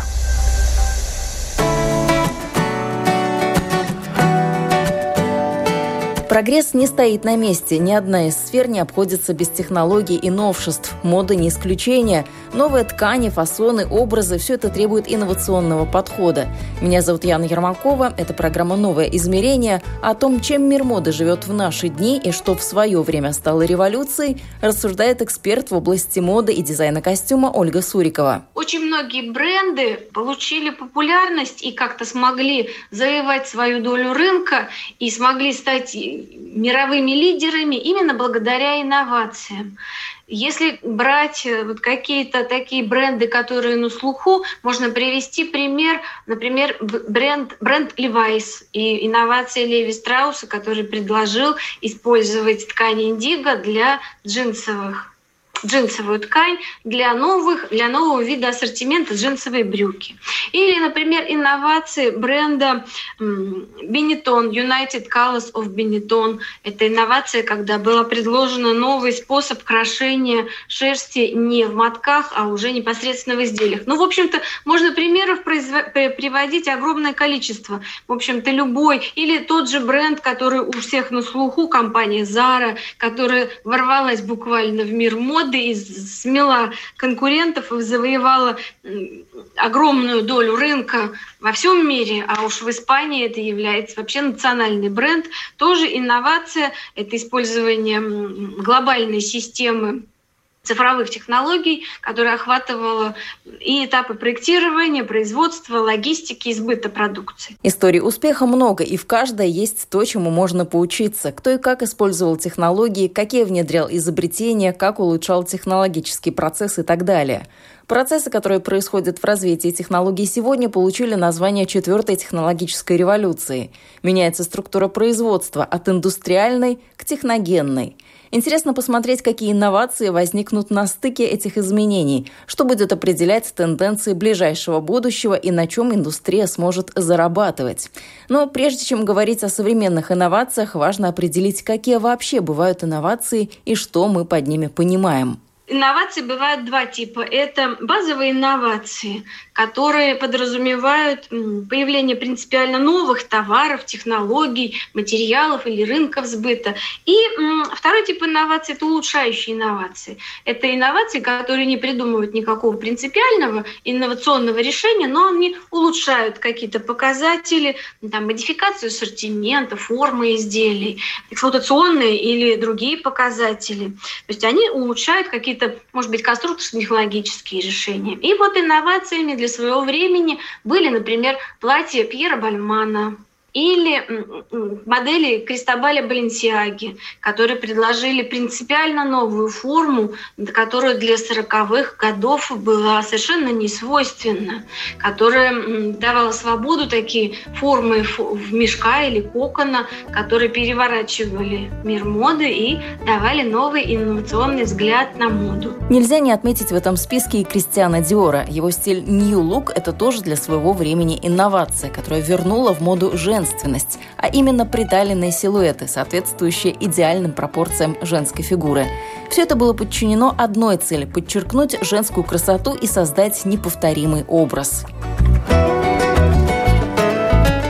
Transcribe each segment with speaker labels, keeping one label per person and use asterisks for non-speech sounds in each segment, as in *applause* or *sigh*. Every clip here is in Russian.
Speaker 1: –
Speaker 2: Прогресс не стоит на месте. Ни одна из сфер не обходится без технологий и новшеств. Мода не исключение. Новые ткани, фасоны, образы – все это требует инновационного подхода. Меня зовут Яна Ермакова. Это программа «Новое измерение». О том, чем мир моды живет в наши дни и что в свое время стало революцией, рассуждает эксперт в области моды и дизайна костюма Ольга Сурикова.
Speaker 3: Очень многие бренды получили популярность и как-то смогли завоевать свою долю рынка и смогли стать мировыми лидерами именно благодаря инновациям. Если брать э, вот какие-то такие бренды, которые на слуху, можно привести пример, например, бренд, бренд Levi's и инновации Леви Страуса, который предложил использовать ткань индиго для джинсовых джинсовую ткань для, новых, для нового вида ассортимента джинсовые брюки. Или, например, инновации бренда Benetton, United Colors of Benetton. Это инновация, когда было предложено новый способ крошения шерсти не в мотках, а уже непосредственно в изделиях. Ну, в общем-то, можно примеров приводить огромное количество. В общем-то, любой. Или тот же бренд, который у всех на слуху, компания Zara, которая ворвалась буквально в мир моды, годы и смела конкурентов и завоевала огромную долю рынка во всем мире, а уж в Испании это является вообще национальный бренд. Тоже инновация – это использование глобальной системы цифровых технологий, которая охватывала и этапы проектирования, производства, логистики и сбыта продукции.
Speaker 2: Историй успеха много, и в каждой есть то, чему можно поучиться. Кто и как использовал технологии, какие внедрял изобретения, как улучшал технологический процесс и так далее. Процессы, которые происходят в развитии технологий сегодня, получили название четвертой технологической революции. Меняется структура производства от индустриальной к техногенной – Интересно посмотреть, какие инновации возникнут на стыке этих изменений, что будет определять тенденции ближайшего будущего и на чем индустрия сможет зарабатывать. Но прежде чем говорить о современных инновациях, важно определить, какие вообще бывают инновации и что мы под ними понимаем.
Speaker 3: Инновации бывают два типа. Это базовые инновации, которые подразумевают появление принципиально новых товаров, технологий, материалов или рынков сбыта. И второй тип инноваций – это улучшающие инновации. Это инновации, которые не придумывают никакого принципиального инновационного решения, но они улучшают какие-то показатели, там, модификацию ассортимента, формы изделий, эксплуатационные или другие показатели. То есть они улучшают какие-то, может быть, конструкторно-технологические решения. И вот инновациями для своего времени были, например, платья Пьера Бальмана, или модели Кристобаля Баленсиаги, которые предложили принципиально новую форму, которая для 40-х годов была совершенно несвойственна, которая давала свободу такие формы в мешка или кокона, которые переворачивали мир моды и давали новый инновационный взгляд на моду.
Speaker 2: Нельзя не отметить в этом списке и Кристиана Диора. Его стиль New Look – это тоже для своего времени инновация, которая вернула в моду женщин женственность, а именно приталенные силуэты, соответствующие идеальным пропорциям женской фигуры. Все это было подчинено одной цели – подчеркнуть женскую красоту и создать неповторимый образ.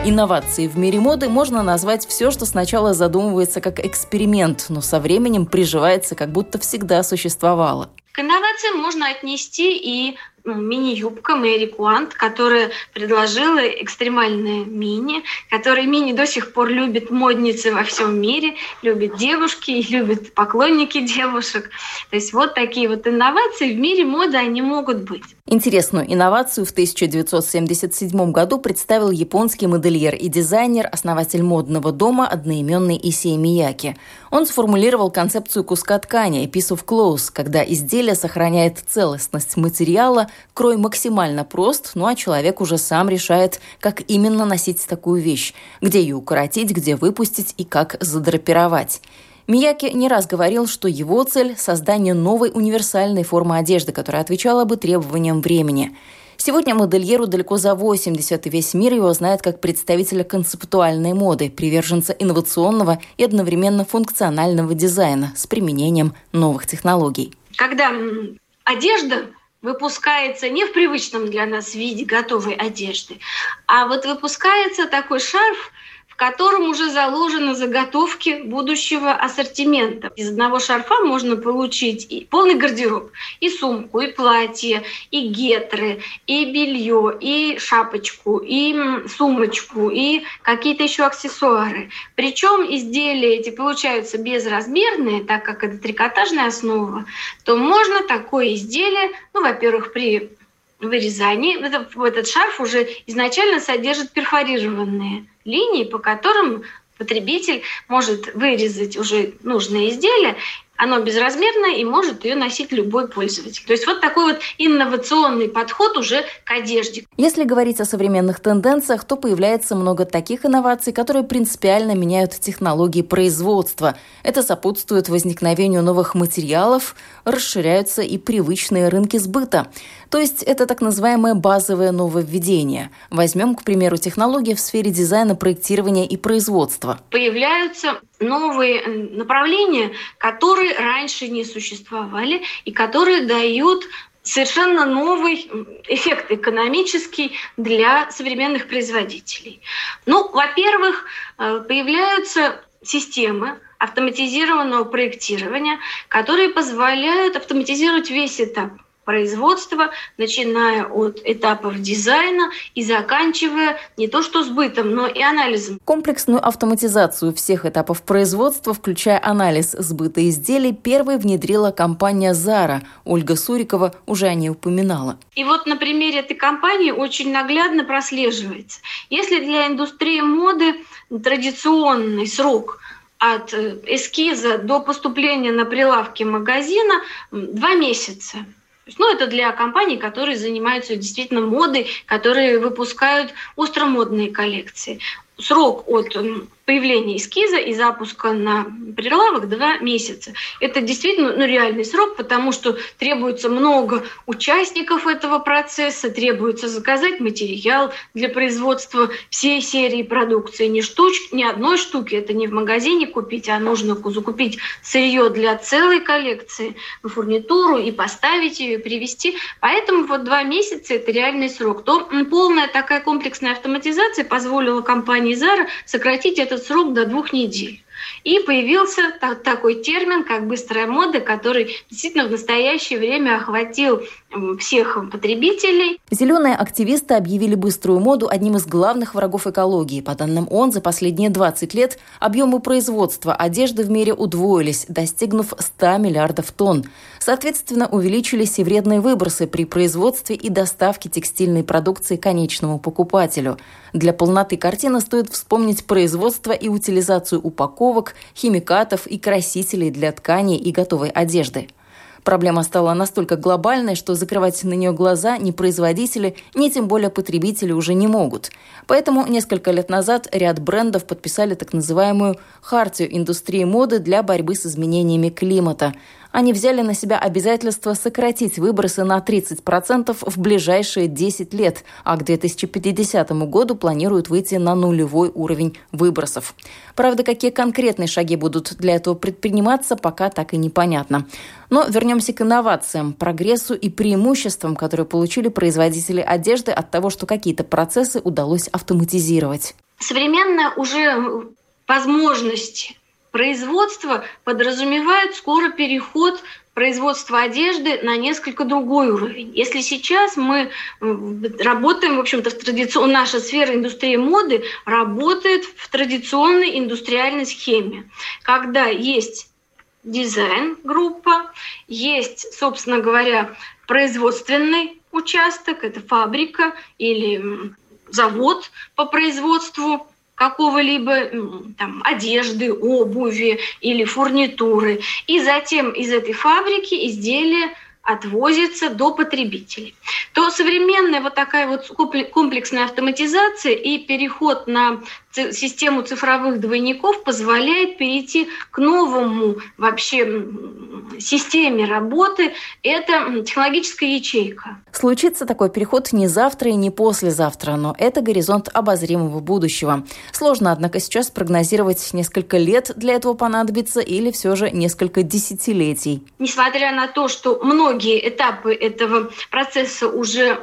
Speaker 2: Инновацией в мире моды можно назвать все, что сначала задумывается как эксперимент, но со временем приживается, как будто всегда существовало.
Speaker 3: К инновациям можно отнести и мини-юбка Мэри Куант, которая предложила экстремальное мини, которое мини до сих пор любят модницы во всем мире, любят девушки и любят поклонники девушек. То есть вот такие вот инновации в мире моды, они могут быть.
Speaker 2: Интересную инновацию в 1977 году представил японский модельер и дизайнер, основатель модного дома одноименный Исей Мияки. Он сформулировал концепцию куска ткани, piece of clothes, когда изделие сохраняет целостность материала, крой максимально прост, ну а человек уже сам решает, как именно носить такую вещь, где ее укоротить, где выпустить и как задрапировать. Мияки не раз говорил, что его цель – создание новой универсальной формы одежды, которая отвечала бы требованиям времени. Сегодня модельеру далеко за 80, и весь мир его знает как представителя концептуальной моды, приверженца инновационного и одновременно функционального дизайна с применением новых технологий.
Speaker 3: Когда одежда выпускается не в привычном для нас виде готовой одежды, а вот выпускается такой шарф, котором уже заложены заготовки будущего ассортимента. Из одного шарфа можно получить и полный гардероб, и сумку, и платье, и гетры, и белье, и шапочку, и сумочку, и какие-то еще аксессуары. Причем изделия эти получаются безразмерные, так как это трикотажная основа, то можно такое изделие, ну, во-первых, при вырезании, этот, этот шарф уже изначально содержит перфорированные линии, по которым потребитель может вырезать уже нужное изделие оно безразмерное и может ее носить любой пользователь. То есть вот такой вот инновационный подход уже к одежде.
Speaker 2: Если говорить о современных тенденциях, то появляется много таких инноваций, которые принципиально меняют технологии производства. Это сопутствует возникновению новых материалов, расширяются и привычные рынки сбыта. То есть это так называемое базовое нововведение. Возьмем, к примеру, технологии в сфере дизайна, проектирования и производства.
Speaker 3: Появляются новые направления, которые раньше не существовали и которые дают совершенно новый эффект экономический для современных производителей. Ну, во-первых, э, появляются системы автоматизированного проектирования, которые позволяют автоматизировать весь этап производства, начиная от этапов дизайна и заканчивая не то что сбытом, но и анализом.
Speaker 2: Комплексную автоматизацию всех этапов производства, включая анализ сбыта изделий, первой внедрила компания Zara. Ольга Сурикова уже о ней упоминала.
Speaker 3: И вот на примере этой компании очень наглядно прослеживается. Если для индустрии моды традиционный срок от э, эскиза до поступления на прилавки магазина два месяца – ну, это для компаний, которые занимаются действительно модой, которые выпускают остромодные коллекции. Срок от появления эскиза и запуска на прилавок два месяца. Это действительно ну, реальный срок, потому что требуется много участников этого процесса, требуется заказать материал для производства всей серии продукции. Не, штуч, не одной штуки, это не в магазине купить, а нужно закупить сырье для целой коллекции, фурнитуру и поставить ее, и привезти. Поэтому вот два месяца – это реальный срок. То полная такая комплексная автоматизация позволила компании Zara сократить этот срок до двух недель. И появился такой термин, как быстрая мода, который действительно в настоящее время охватил всех потребителей.
Speaker 2: Зеленые активисты объявили быструю моду одним из главных врагов экологии. По данным ООН, за последние 20 лет объемы производства одежды в мире удвоились, достигнув 100 миллиардов тонн. Соответственно, увеличились и вредные выбросы при производстве и доставке текстильной продукции конечному покупателю. Для полноты картины стоит вспомнить производство и утилизацию упаковок, химикатов и красителей для тканей и готовой одежды. Проблема стала настолько глобальной, что закрывать на нее глаза ни производители, ни тем более потребители уже не могут. Поэтому несколько лет назад ряд брендов подписали так называемую «Хартию индустрии моды для борьбы с изменениями климата», они взяли на себя обязательство сократить выбросы на 30% в ближайшие 10 лет, а к 2050 году планируют выйти на нулевой уровень выбросов. Правда, какие конкретные шаги будут для этого предприниматься, пока так и непонятно. Но вернемся к инновациям, прогрессу и преимуществам, которые получили производители одежды от того, что какие-то процессы удалось автоматизировать.
Speaker 3: Современная уже возможность производство подразумевает скоро переход производства одежды на несколько другой уровень. Если сейчас мы работаем, в общем-то, в традицион... наша сфера индустрии моды работает в традиционной индустриальной схеме, когда есть дизайн-группа, есть, собственно говоря, производственный участок, это фабрика или завод по производству какого-либо там, одежды, обуви или фурнитуры. И затем из этой фабрики изделия отвозится до потребителей, то современная вот такая вот комплексная автоматизация и переход на систему цифровых двойников позволяет перейти к новому вообще системе работы. Это технологическая ячейка.
Speaker 2: Случится такой переход не завтра и не послезавтра, но это горизонт обозримого будущего. Сложно, однако, сейчас прогнозировать, несколько лет для этого понадобится или все же несколько десятилетий.
Speaker 3: Несмотря на то, что многие этапы этого процесса уже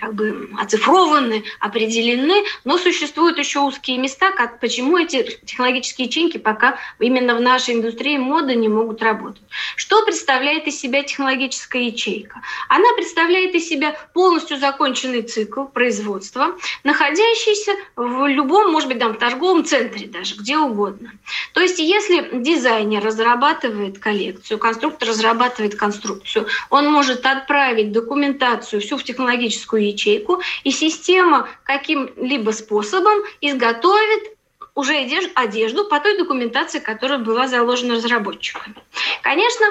Speaker 3: как бы оцифрованы, определены, но существуют еще узкие места, как, почему эти технологические ячейки пока именно в нашей индустрии моды не могут работать. Что представляет из себя технологическая ячейка? Она представляет из себя полностью законченный цикл производства, находящийся в любом, может быть, там, в торговом центре даже, где угодно. То есть если дизайнер разрабатывает коллекцию, конструктор разрабатывает конструкцию, он может отправить документацию всю в технологическую ячейку, и система каким-либо способом изготовит уже одежду по той документации, которая была заложена разработчиками. Конечно,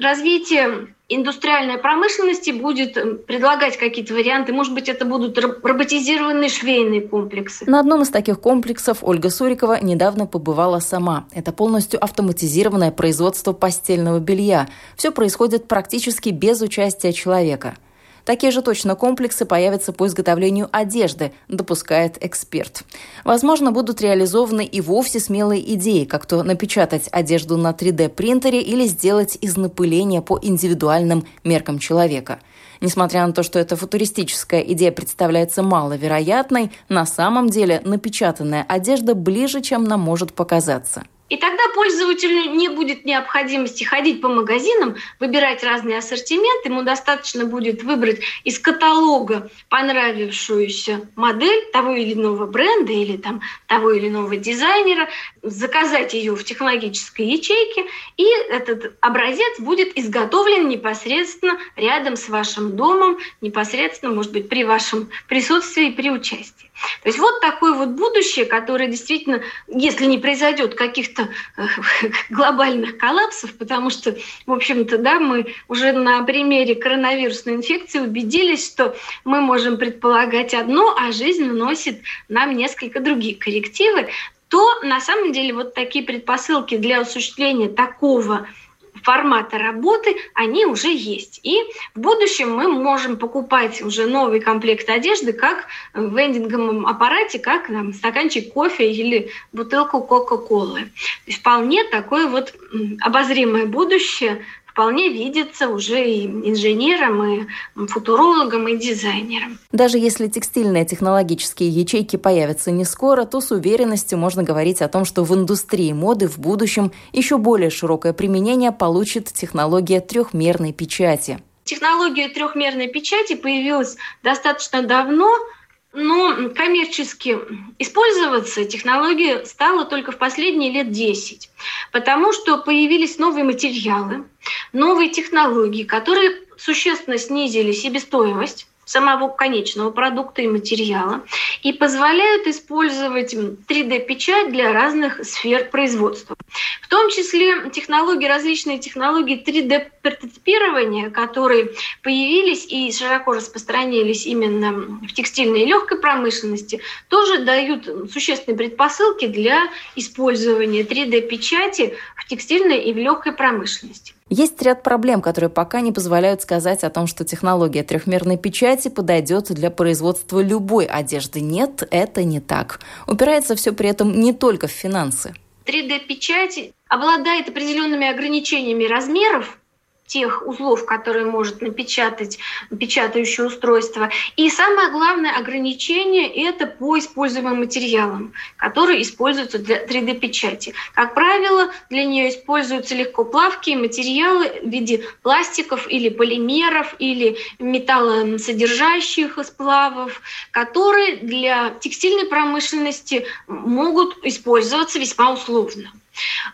Speaker 3: развитие индустриальной промышленности будет предлагать какие-то варианты. Может быть, это будут роботизированные швейные комплексы.
Speaker 2: На одном из таких комплексов Ольга Сурикова недавно побывала сама. Это полностью автоматизированное производство постельного белья. Все происходит практически без участия человека. Такие же точно комплексы появятся по изготовлению одежды, допускает эксперт. Возможно, будут реализованы и вовсе смелые идеи, как то напечатать одежду на 3D-принтере или сделать из напыления по индивидуальным меркам человека. Несмотря на то, что эта футуристическая идея представляется маловероятной, на самом деле напечатанная одежда ближе, чем нам может показаться.
Speaker 3: И тогда пользователю не будет необходимости ходить по магазинам, выбирать разный ассортимент. Ему достаточно будет выбрать из каталога понравившуюся модель того или иного бренда или там, того или иного дизайнера, заказать ее в технологической ячейке, и этот образец будет изготовлен непосредственно рядом с вашим домом, непосредственно, может быть, при вашем присутствии и при участии. То есть вот такое вот будущее, которое действительно, если не произойдет каких-то э, *laughs* глобальных коллапсов, потому что, в общем-то, да, мы уже на примере коронавирусной инфекции убедились, что мы можем предполагать одно, а жизнь носит нам несколько другие коррективы, то на самом деле вот такие предпосылки для осуществления такого формата работы, они уже есть. И в будущем мы можем покупать уже новый комплект одежды, как в вендинговом аппарате, как там, стаканчик кофе или бутылку Кока-Колы. Вполне такое вот обозримое будущее вполне видится уже и инженерам, и футурологам, и дизайнерам.
Speaker 2: Даже если текстильные технологические ячейки появятся не скоро, то с уверенностью можно говорить о том, что в индустрии моды в будущем еще более широкое применение получит технология трехмерной печати.
Speaker 3: Технология трехмерной печати появилась достаточно давно, но коммерчески использоваться технология стала только в последние лет 10, потому что появились новые материалы, новые технологии, которые существенно снизили себестоимость самого конечного продукта и материала и позволяют использовать 3D-печать для разных сфер производства. В том числе технологии, различные технологии 3D-прототипирования, которые появились и широко распространились именно в текстильной и легкой промышленности, тоже дают существенные предпосылки для использования 3D-печати в текстильной и в легкой промышленности.
Speaker 2: Есть ряд проблем, которые пока не позволяют сказать о том, что технология трехмерной печати подойдет для производства любой одежды. Нет, это не так. Упирается все при этом не только в финансы.
Speaker 3: 3D-печать обладает определенными ограничениями размеров, тех узлов, которые может напечатать печатающее устройство. И самое главное ограничение – это по используемым материалам, которые используются для 3D-печати. Как правило, для нее используются легкоплавкие материалы в виде пластиков или полимеров, или металлосодержащих сплавов, которые для текстильной промышленности могут использоваться весьма условно.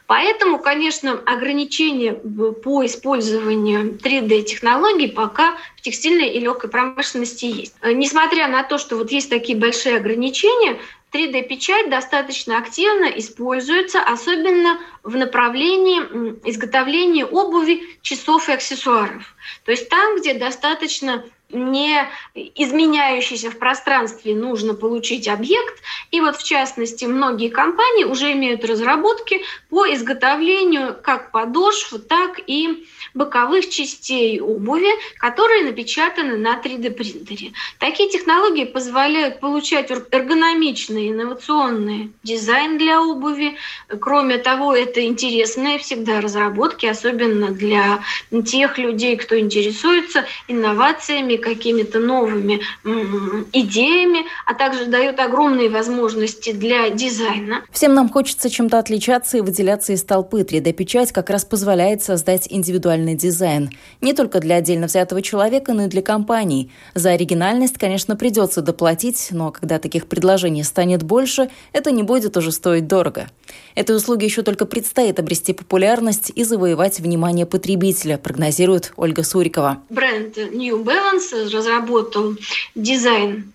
Speaker 3: Поэтому, конечно, ограничения по использованию 3D-технологий пока в текстильной и легкой промышленности есть. Э, несмотря на то, что вот есть такие большие ограничения, 3D-печать достаточно активно используется, особенно в направлении изготовления обуви, часов и аксессуаров. То есть там, где достаточно не изменяющийся в пространстве, нужно получить объект. И вот в частности многие компании уже имеют разработки по изготовлению как подошв, так и боковых частей обуви, которые напечатаны на 3D принтере. Такие технологии позволяют получать эргономичный инновационный дизайн для обуви. Кроме того, это интересные всегда разработки, особенно для тех людей, кто интересуется инновациями, какими-то новыми идеями, а также дает огромные возможности для дизайна.
Speaker 2: Всем нам хочется чем-то отличаться и выделяться из толпы. 3D-печать как раз позволяет создать индивидуальный дизайн. Не только для отдельно взятого человека, но и для компаний. За оригинальность, конечно, придется доплатить, но когда таких предложений станет больше, это не будет уже стоить дорого. Этой услуге еще только предстоит обрести популярность и завоевать внимание потребителя, прогнозирует Ольга Сурикова.
Speaker 3: Бренд New Balance разработал дизайн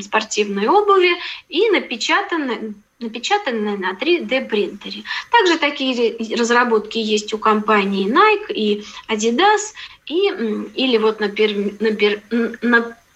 Speaker 3: спортивной обуви и напечатаны напечатанные на 3D принтере. Также такие разработки есть у компании Nike и Adidas, и, или вот, например, например,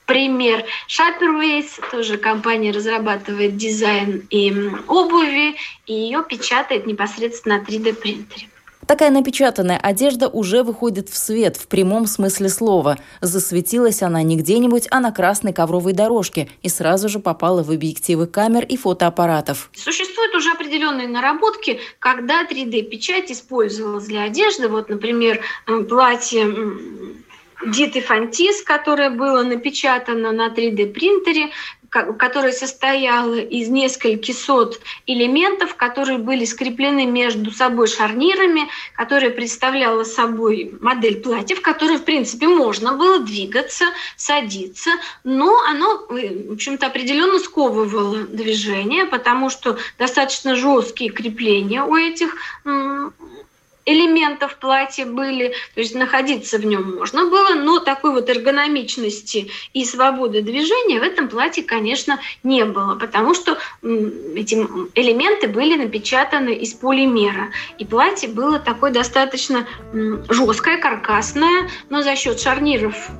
Speaker 3: Shopperways, тоже компания разрабатывает дизайн и обуви, и ее печатает непосредственно на 3D принтере.
Speaker 2: Такая напечатанная одежда уже выходит в свет в прямом смысле слова. Засветилась она не где-нибудь, а на красной ковровой дорожке и сразу же попала в объективы камер и фотоаппаратов.
Speaker 3: Существуют уже определенные наработки, когда 3D-печать использовалась для одежды. Вот, например, э, платье Диты Фантис, которое было напечатано на 3D принтере, которая состояла из нескольких сот элементов, которые были скреплены между собой шарнирами, которая представляла собой модель платья, в которой, в принципе, можно было двигаться, садиться, но оно, в общем-то, определенно сковывало движение, потому что достаточно жесткие крепления у этих элементов платья были, то есть находиться в нем можно было, но такой вот эргономичности и свободы движения в этом платье, конечно, не было, потому что эти элементы были напечатаны из полимера, и платье было такое достаточно жесткое, каркасное, но за счет шарниров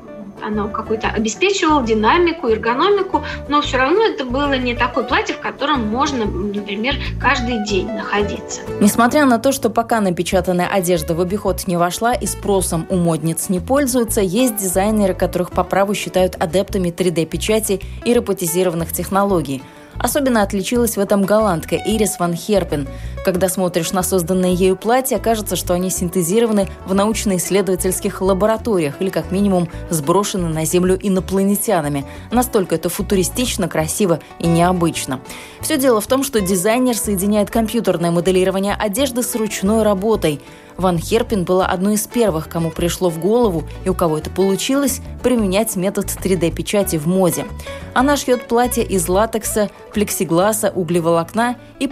Speaker 3: оно какую-то обеспечивало динамику, эргономику, но все равно это было не такое платье, в котором можно, например, каждый день находиться.
Speaker 2: Несмотря на то, что пока напечатанная одежда в обиход не вошла и спросом у модниц не пользуются, есть дизайнеры, которых по праву считают адептами 3D-печати и роботизированных технологий – Особенно отличилась в этом голландка Ирис ван Херпен. Когда смотришь на созданные ею платья, кажется, что они синтезированы в научно-исследовательских лабораториях или как минимум сброшены на Землю инопланетянами. Настолько это футуристично, красиво и необычно. Все дело в том, что дизайнер соединяет компьютерное моделирование одежды с ручной работой – Ван Херпин была одной из первых, кому пришло в голову и у кого это получилось, применять метод 3D-печати в моде. Она шьет платья из латекса, плексигласа, углеволокна и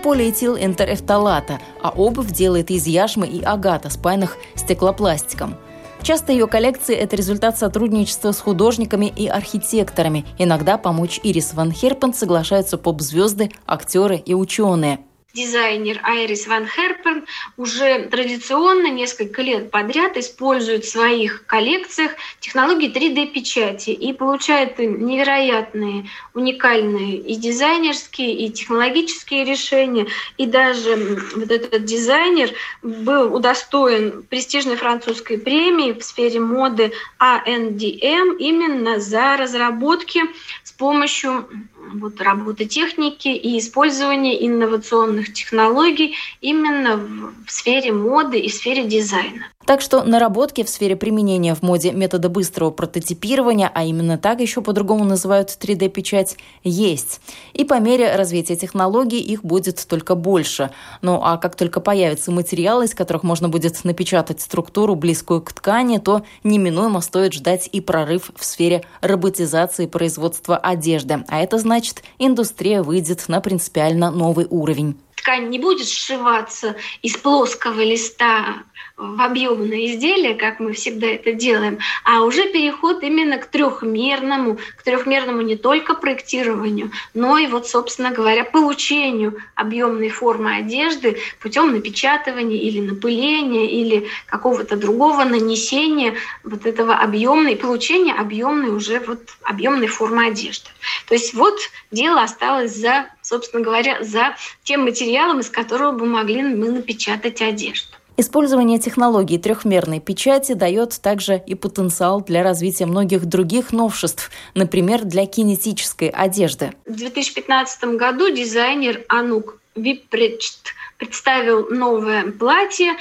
Speaker 2: полиэтилентерэфталата, а обувь делает из яшмы и агата, спаянных стеклопластиком. Часто ее коллекции – это результат сотрудничества с художниками и архитекторами. Иногда помочь Ирис Ван Херпен соглашаются поп-звезды, актеры и ученые –
Speaker 3: дизайнер Айрис Ван Херпен уже традиционно несколько лет подряд использует в своих коллекциях технологии 3D-печати и получает невероятные, уникальные и дизайнерские, и технологические решения. И даже вот этот дизайнер был удостоен престижной французской премии в сфере моды ANDM именно за разработки с помощью вот, работы техники и использование инновационных технологий именно в, в сфере моды и сфере дизайна.
Speaker 2: Так что наработки в сфере применения в моде метода быстрого прототипирования, а именно так еще по-другому называют 3D-печать, есть. И по мере развития технологий их будет только больше. Ну а как только появятся материалы, из которых можно будет напечатать структуру, близкую к ткани, то неминуемо стоит ждать и прорыв в сфере роботизации производства одежды. А это значит, индустрия выйдет на принципиально новый уровень.
Speaker 3: ткань не будет сшиваться из плоского листа в объемное изделие, как мы всегда это делаем, а уже переход именно к трехмерному, к трехмерному не только проектированию, но и вот, собственно говоря, получению объемной формы одежды путем напечатывания или напыления или какого-то другого нанесения вот этого объемной, получения объемной уже вот объемной формы одежды. То есть вот дело осталось за, собственно говоря, за тем материалом, из которого бы могли мы напечатать одежду.
Speaker 2: Использование технологий трехмерной печати дает также и потенциал для развития многих других новшеств, например, для кинетической одежды.
Speaker 3: В 2015 году дизайнер Анук Випречт представил новое платье,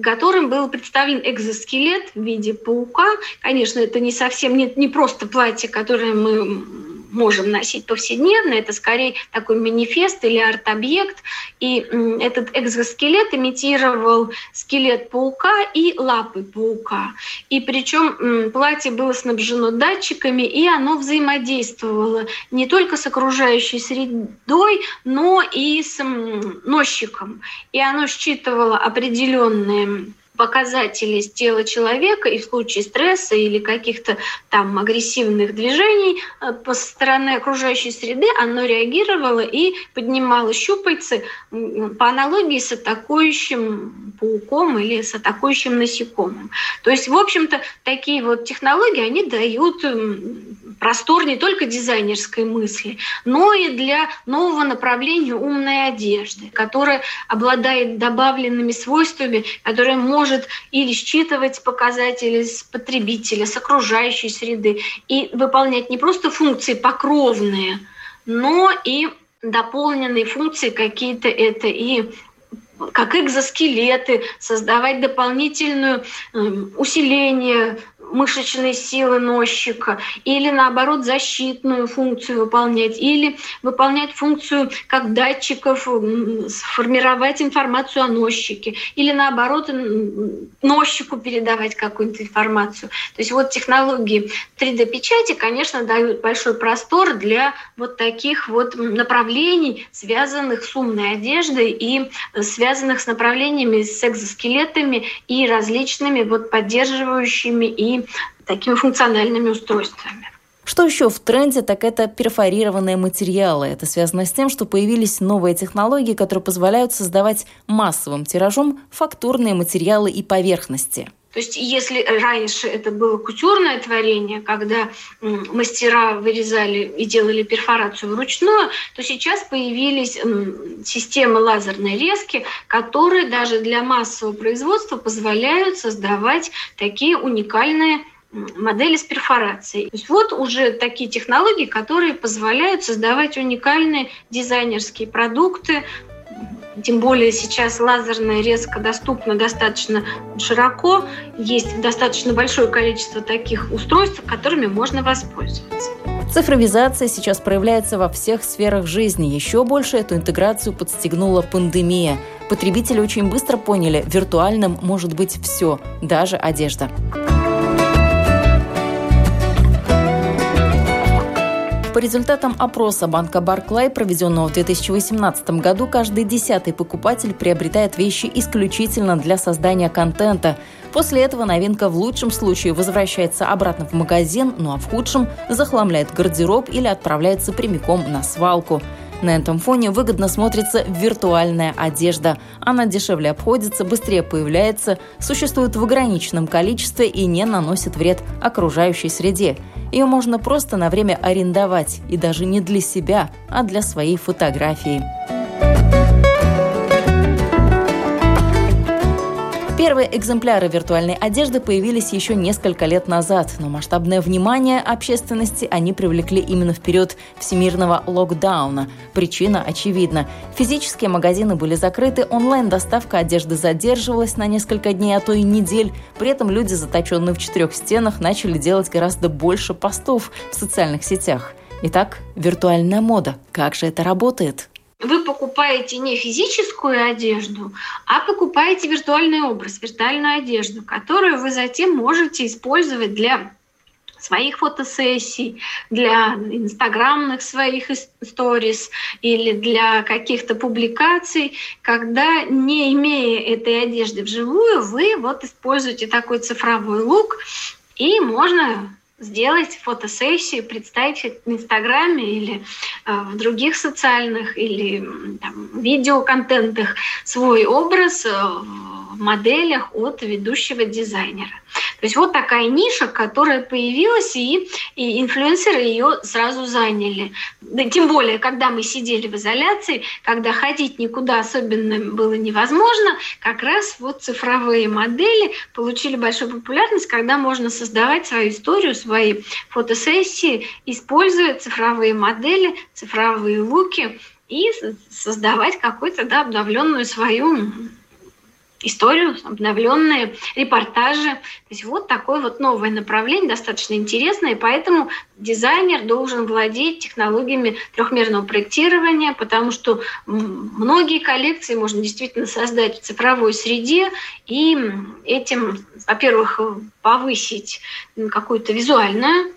Speaker 3: которым был представлен экзоскелет в виде паука. Конечно, это не совсем не, не просто платье, которое мы можем носить повседневно. Это скорее такой манифест или арт-объект. И этот экзоскелет имитировал скелет паука и лапы паука. И причем платье было снабжено датчиками, и оно взаимодействовало не только с окружающей средой, но и с носчиком. И оно считывало определенные показатели тела человека и в случае стресса или каких-то там агрессивных движений э, по стороны окружающей среды оно реагировало и поднимало щупальцы по аналогии с атакующим пауком или с атакующим насекомым. То есть, в общем-то, такие вот технологии, они дают простор не только дизайнерской мысли, но и для нового направления умной одежды, которая обладает добавленными свойствами, которая может или считывать показатели с потребителя, с окружающей среды и выполнять не просто функции покровные, но и дополненные функции какие-то это и как экзоскелеты, создавать дополнительное эм, усиление мышечной силы носчика, или наоборот защитную функцию выполнять, или выполнять функцию как датчиков, сформировать информацию о носчике, или наоборот носчику передавать какую-нибудь информацию. То есть вот технологии 3D-печати, конечно, дают большой простор для вот таких вот направлений, связанных с умной одеждой и связанных с направлениями с экзоскелетами и различными вот поддерживающими и такими функциональными устройствами.
Speaker 2: Что еще в тренде, так это перфорированные материалы. Это связано с тем, что появились новые технологии, которые позволяют создавать массовым тиражом фактурные материалы и поверхности.
Speaker 3: То есть если раньше это было кутюрное творение, когда мастера вырезали и делали перфорацию вручную, то сейчас появились системы лазерной резки, которые даже для массового производства позволяют создавать такие уникальные модели с перфорацией. То есть вот уже такие технологии, которые позволяют создавать уникальные дизайнерские продукты, тем более сейчас лазерная резко доступна достаточно широко, есть достаточно большое количество таких устройств, которыми можно воспользоваться.
Speaker 2: Цифровизация сейчас проявляется во всех сферах жизни. Еще больше эту интеграцию подстегнула пандемия. Потребители очень быстро поняли, виртуальным может быть все, даже одежда. По результатам опроса банка Barclay, проведенного в 2018 году, каждый десятый покупатель приобретает вещи исключительно для создания контента. После этого новинка в лучшем случае возвращается обратно в магазин, ну а в худшем захламляет гардероб или отправляется прямиком на свалку. На этом фоне выгодно смотрится виртуальная одежда. Она дешевле обходится, быстрее появляется, существует в ограниченном количестве и не наносит вред окружающей среде. Ее можно просто на время арендовать, и даже не для себя, а для своей фотографии. Первые экземпляры виртуальной одежды появились еще несколько лет назад, но масштабное внимание общественности они привлекли именно в период всемирного локдауна. Причина очевидна. Физические магазины были закрыты, онлайн-доставка одежды задерживалась на несколько дней, а то и недель. При этом люди, заточенные в четырех стенах, начали делать гораздо больше постов в социальных сетях. Итак, виртуальная мода. Как же это работает?
Speaker 3: Вы покупаете не физическую одежду, а покупаете виртуальный образ, виртуальную одежду, которую вы затем можете использовать для своих фотосессий, для инстаграмных своих сторис или для каких-то публикаций, когда, не имея этой одежды вживую, вы вот используете такой цифровой лук, и можно сделать фотосессию, представить в Инстаграме или э, в других социальных или там, видеоконтентах свой образ э, в моделях от ведущего дизайнера. То есть вот такая ниша, которая появилась, и, и инфлюенсеры ее сразу заняли. Да, тем более, когда мы сидели в изоляции, когда ходить никуда особенно было невозможно, как раз вот цифровые модели получили большую популярность, когда можно создавать свою историю, свои фотосессии, используя цифровые модели, цифровые луки и создавать какую-то да, обновленную свою историю, обновленные репортажи. То есть вот такое вот новое направление, достаточно интересное, и поэтому дизайнер должен владеть технологиями трехмерного проектирования, потому что многие коллекции можно действительно создать в цифровой среде и этим, во-первых, повысить какую-то визуальную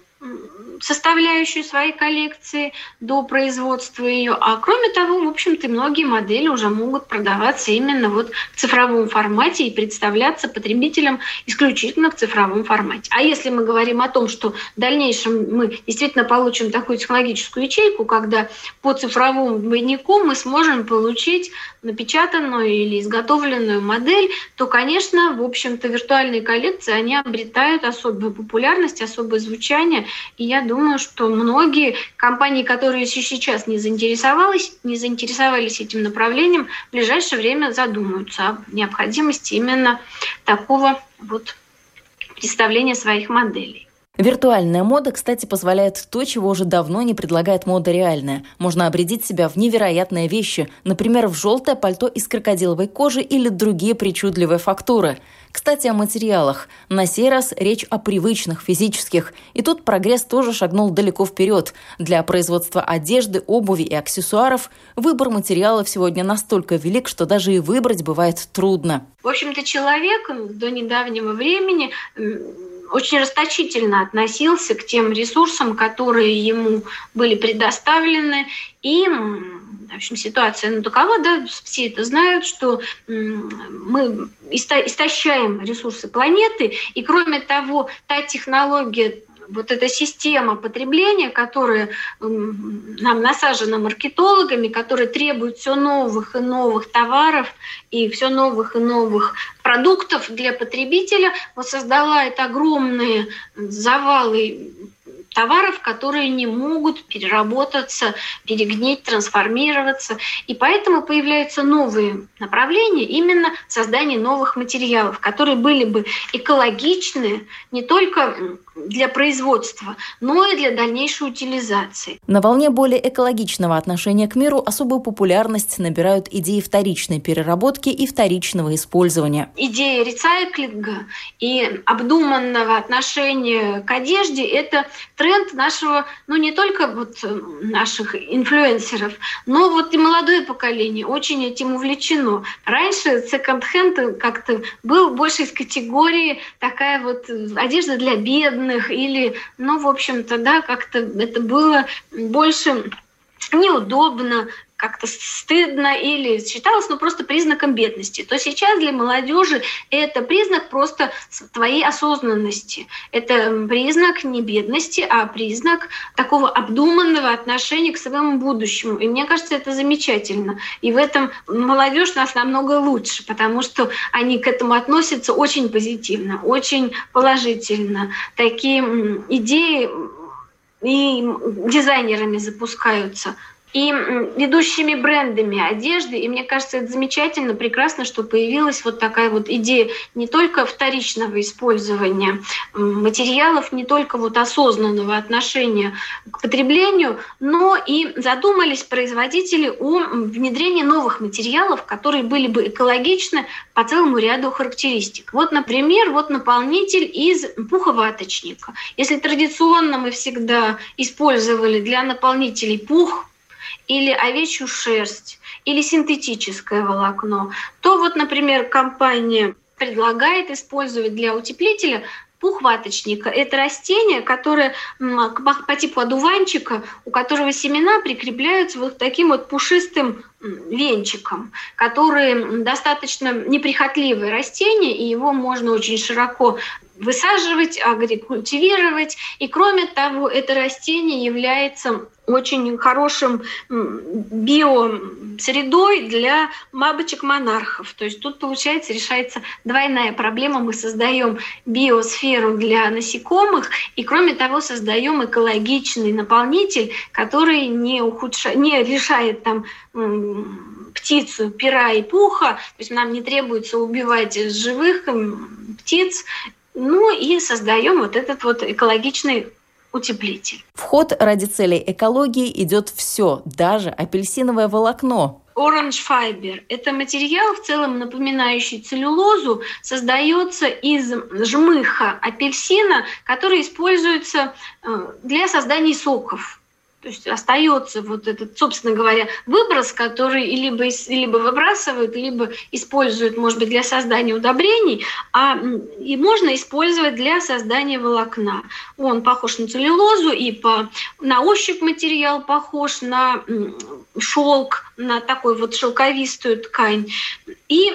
Speaker 3: составляющую своей коллекции до производства ее. А кроме того, в общем-то, многие модели уже могут продаваться именно вот в цифровом формате и представляться потребителям исключительно в цифровом формате. А если мы говорим о том, что в дальнейшем мы действительно получим такую технологическую ячейку, когда по цифровому двойнику мы сможем получить напечатанную или изготовленную модель, то, конечно, в общем-то, виртуальные коллекции, они обретают особую популярность, особое звучание. И я думаю, что многие компании, которые сейчас не заинтересовались, не заинтересовались этим направлением, в ближайшее время задумаются о необходимости именно такого вот представления своих моделей.
Speaker 2: Виртуальная мода, кстати, позволяет то, чего уже давно не предлагает мода реальная. Можно обрядить себя в невероятные вещи, например, в желтое пальто из крокодиловой кожи или другие причудливые фактуры. Кстати, о материалах. На сей раз речь о привычных, физических. И тут прогресс тоже шагнул далеко вперед. Для производства одежды, обуви и аксессуаров выбор материалов сегодня настолько велик, что даже и выбрать бывает трудно.
Speaker 3: В общем-то, человек до недавнего времени очень расточительно относился к тем ресурсам, которые ему были предоставлены. И, в общем, ситуация ну, такова, да, все это знают, что мы истощаем ресурсы планеты, и кроме того, та технология вот эта система потребления, которая нам насажена маркетологами, которая требует все новых и новых товаров и все новых и новых продуктов для потребителя, вот создала это огромные завалы товаров, которые не могут переработаться, перегнить, трансформироваться. И поэтому появляются новые направления именно создания новых материалов, которые были бы экологичны не только для производства, но и для дальнейшей утилизации.
Speaker 2: На волне более экологичного отношения к миру особую популярность набирают идеи вторичной переработки и вторичного использования.
Speaker 3: Идея рецайклинга и обдуманного отношения к одежде – это тренд нашего, ну не только вот э, наших инфлюенсеров, но вот и молодое поколение очень этим увлечено. Раньше секонд-хенд как-то был больше из категории такая вот э, одежда для бедных или, ну, в общем-то, да, как-то это было больше неудобно, как-то стыдно или считалось ну, просто признаком бедности, то сейчас для молодежи это признак просто твоей осознанности. Это признак не бедности, а признак такого обдуманного отношения к своему будущему. И мне кажется, это замечательно. И в этом молодежь нас намного лучше, потому что они к этому относятся очень позитивно, очень положительно. Такие идеи и дизайнерами запускаются – и ведущими брендами одежды. И мне кажется, это замечательно, прекрасно, что появилась вот такая вот идея не только вторичного использования материалов, не только вот осознанного отношения к потреблению, но и задумались производители о внедрении новых материалов, которые были бы экологичны по целому ряду характеристик. Вот, например, вот наполнитель из пуховаточника. Если традиционно мы всегда использовали для наполнителей пух, или овечью шерсть, или синтетическое волокно, то вот, например, компания предлагает использовать для утеплителя Пух ваточника – это растение, которое по типу одуванчика, у которого семена прикрепляются вот таким вот пушистым венчиком, который достаточно неприхотливое растение, и его можно очень широко высаживать, агрикультивировать. И кроме того, это растение является очень хорошим биосредой для бабочек-монархов. То есть тут, получается, решается двойная проблема. Мы создаем биосферу для насекомых, и кроме того, создаем экологичный наполнитель, который не, ухудшает, не лишает там птицу, пера и пуха, то есть нам не требуется убивать живых птиц, ну и создаем вот этот вот экологичный утеплитель.
Speaker 2: Вход ради целей экологии идет все, даже апельсиновое волокно.
Speaker 3: Orange Fiber – это материал, в целом напоминающий целлюлозу, создается из жмыха апельсина, который используется э, для создания соков. То есть остается вот этот, собственно говоря, выброс, который либо, либо выбрасывают, либо используют, может быть, для создания удобрений, а и можно использовать для создания волокна. Он похож на целлюлозу, и по, на ощупь материал похож на шелк, на такой вот шелковистую ткань. И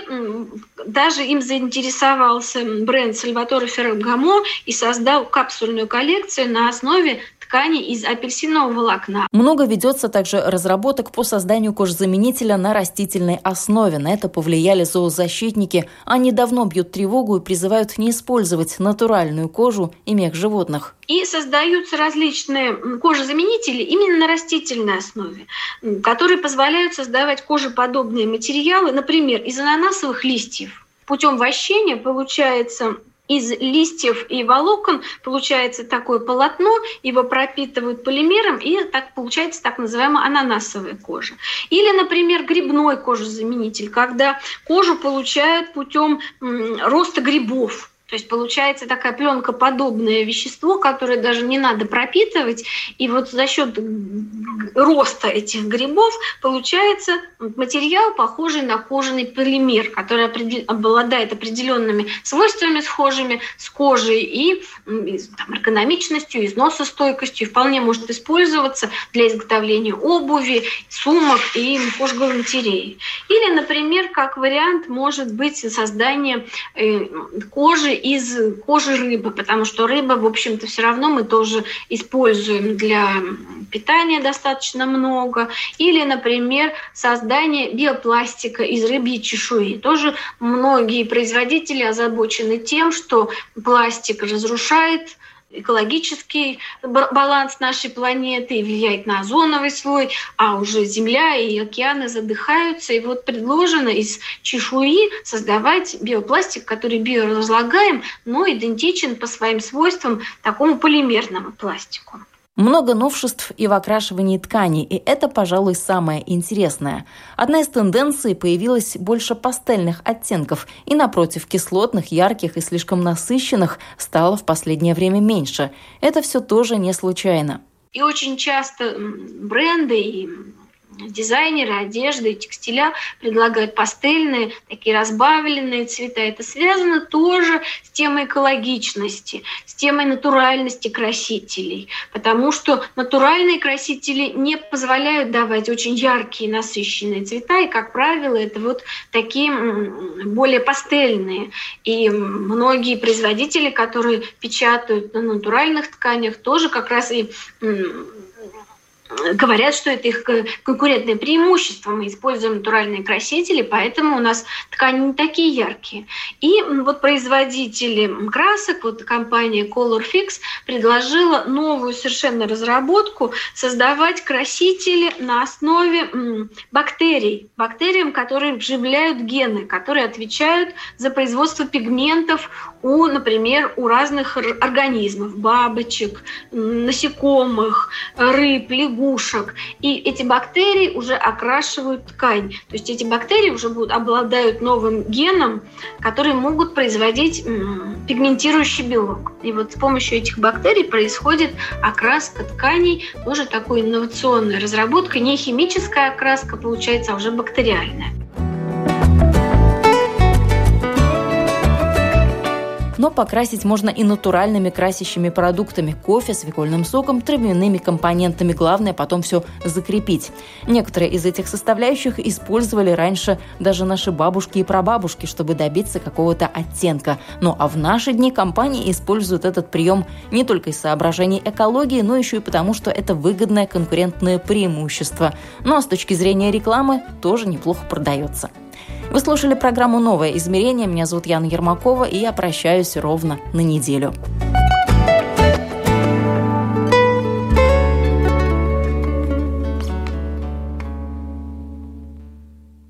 Speaker 3: даже им заинтересовался бренд Сальваторе Феррагамо и создал капсульную коллекцию на основе ткани из апельсинового волокна.
Speaker 2: Много ведется также разработок по созданию кожзаменителя на растительной основе. На это повлияли зоозащитники. Они давно бьют тревогу и призывают не использовать натуральную кожу и мех животных.
Speaker 3: И создаются различные кожезаменители именно на растительной основе, которые позволяют создавать кожеподобные материалы, например, из ананасовых листьев. Путем вощения получается из листьев и волокон получается такое полотно, его пропитывают полимером, и так получается так называемая ананасовая кожа. Или, например, грибной кожезаменитель, когда кожу получают путем роста грибов. То есть получается такая пленка подобное вещество, которое даже не надо пропитывать. И вот за счет роста этих грибов получается материал, похожий на кожаный полимер, который обладает определенными свойствами схожими с кожей и там, эргономичностью, износостойкостью, вполне может использоваться для изготовления обуви, сумок и кожгалантереи. Или, например, как вариант может быть создание э, кожи из кожи рыбы, потому что рыба, в общем-то, все равно мы тоже используем для питания достаточно много. Или, например, создание биопластика из рыбьей чешуи. Тоже многие производители озабочены тем, что пластик разрушает экологический баланс нашей планеты и влияет на озоновый слой, а уже Земля и океаны задыхаются. И вот предложено из чешуи создавать биопластик, который биоразлагаем, но идентичен по своим свойствам такому полимерному пластику.
Speaker 2: Много новшеств и в окрашивании тканей, и это, пожалуй, самое интересное. Одна из тенденций появилась больше пастельных оттенков, и напротив кислотных, ярких и слишком насыщенных стало в последнее время меньше. Это все тоже не случайно.
Speaker 3: И очень часто бренды и дизайнеры одежды и текстиля предлагают пастельные, такие разбавленные цвета. Это связано тоже с темой экологичности, с темой натуральности красителей, потому что натуральные красители не позволяют давать очень яркие насыщенные цвета, и, как правило, это вот такие более пастельные. И многие производители, которые печатают на натуральных тканях, тоже как раз и говорят, что это их конкурентное преимущество. Мы используем натуральные красители, поэтому у нас ткани не такие яркие. И вот производители красок, вот компания Color Fix предложила новую совершенно разработку создавать красители на основе бактерий, бактериям, которые вживляют гены, которые отвечают за производство пигментов у, например, у разных организмов, бабочек, насекомых, рыб, лягушек. И эти бактерии уже окрашивают ткань. То есть эти бактерии уже будут, обладают новым геном, которые могут производить пигментирующий белок. И вот с помощью этих бактерий происходит окраска тканей, тоже такой инновационная разработка, не химическая окраска получается, а уже бактериальная.
Speaker 2: Но покрасить можно и натуральными красящими продуктами – кофе, свекольным соком, травяными компонентами. Главное потом все закрепить. Некоторые из этих составляющих использовали раньше даже наши бабушки и прабабушки, чтобы добиться какого-то оттенка. Ну а в наши дни компании используют этот прием не только из соображений экологии, но еще и потому, что это выгодное конкурентное преимущество. Ну а с точки зрения рекламы тоже неплохо продается. Вы слушали программу «Новое измерение». Меня зовут Яна Ермакова, и я прощаюсь ровно на неделю.